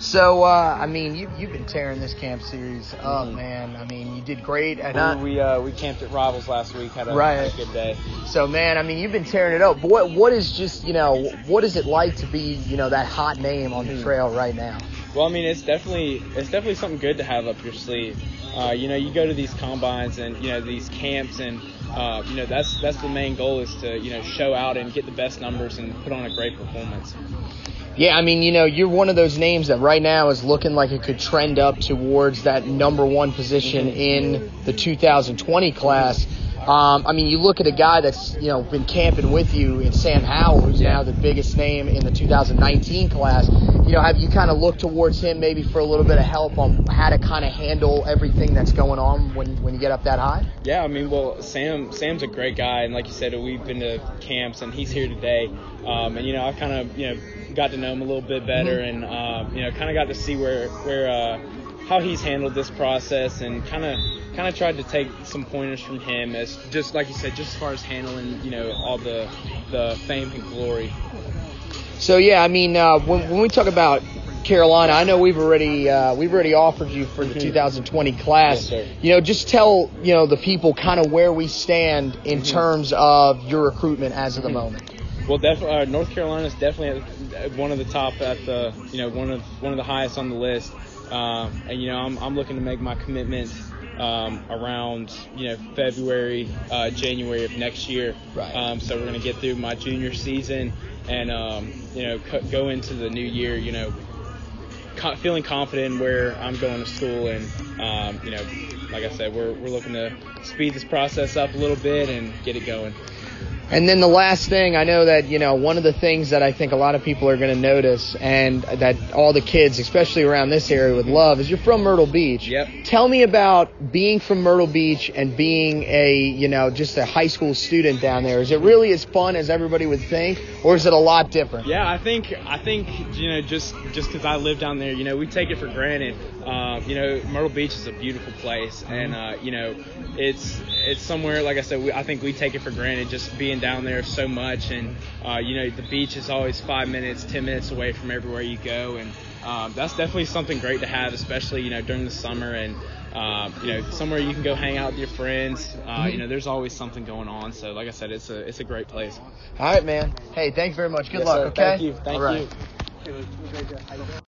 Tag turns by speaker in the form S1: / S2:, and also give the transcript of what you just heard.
S1: So, uh, I mean, you, you've been tearing this camp series up,
S2: Mhm.
S1: man. I mean, you did great at
S2: We we, uh, we camped at Rivals last week. Had a,
S1: Right.
S2: had a good day.
S1: So, man, I mean, you've been tearing it up. But what what is just you know what is it like to be you know that hot name on the
S2: Mhm.
S1: trail right now?
S2: Well, I mean, it's definitely it's definitely something good to have up your sleeve. Uh, you know, you go to these combines and you know these camps, and uh, you know that's that's the main goal is to you know show out and get the best numbers and put on a great performance.
S1: Yeah, I mean, you know, you're one of those names that right now is looking like it could trend up towards that number one position mm-hmm. in the 2020 class. Um, I mean, you look at a guy that's you know been camping with you in Sam Howell, who's now the biggest name in the 2019 class. You know, have you kind of looked towards him maybe for a little bit of help on how to kind of handle everything that's going on when when you get up that high?
S2: Yeah, I mean, well, Sam Sam's a great guy, and like you said, we've been to camps, and he's here today. Um, and you know, I kind of you know got to know him a little bit better, and um, you know, kind of got to see where where uh, how he's handled this process, and kind of kind of tried to take some pointers from him as just like you said, just as far as handling you know all the the fame and glory.
S1: So yeah, I mean, uh, when, when we talk about Carolina, I know we've already uh, we've already offered you for the
S2: Mhm.
S1: 2020 class.
S2: Yes.
S1: You know, just tell you know the people kind of where we stand in
S2: Mhm.
S1: terms of your recruitment as of the
S2: Mhm.
S1: moment.
S2: Well, definitely, uh, North Carolina is definitely at one of the top at the, you know, one of one of the highest on the list. Um, and you know, I'm, I'm looking to make my commitment um, around, you know, February, uh, January of next year.
S1: Right.
S2: Um, so we're gonna get through my junior season and, um, you know, co- go into the new year, you know, co- feeling confident in where I'm going to school and, um, you know, like I said, we're, we're looking to speed this process up a little bit and get it going.
S1: And then the last thing, I know that, you know, one of the things that I think a lot of people are going to notice and that all the kids, especially around this area, would love is you're from Myrtle Beach.
S2: Yep.
S1: Tell me about being from Myrtle Beach and being a, you know, just a high school student down there. Is it really as fun as everybody would think or is it a lot different?
S2: Yeah, I think I think you know just just because I live down there, you know, we take it for granted. Um, you know, Myrtle Beach is a beautiful place, and uh, you know, it's it's somewhere like I said, we, I think we take it for granted just being down there so much, and uh, you know, the beach is always five minutes, ten minutes away from everywhere you go, and um, that's definitely something great to have, especially you know during the summer and. Um, you know, somewhere you can go hang out with your friends. Uh, you know, there's always something going on. So, like I said, it's a it's a great place.
S1: All right, man. Hey, thanks very much. Good
S2: Yes,
S1: luck,
S2: sir.
S1: okay?
S2: Thank you. Thank
S1: All right.
S2: you.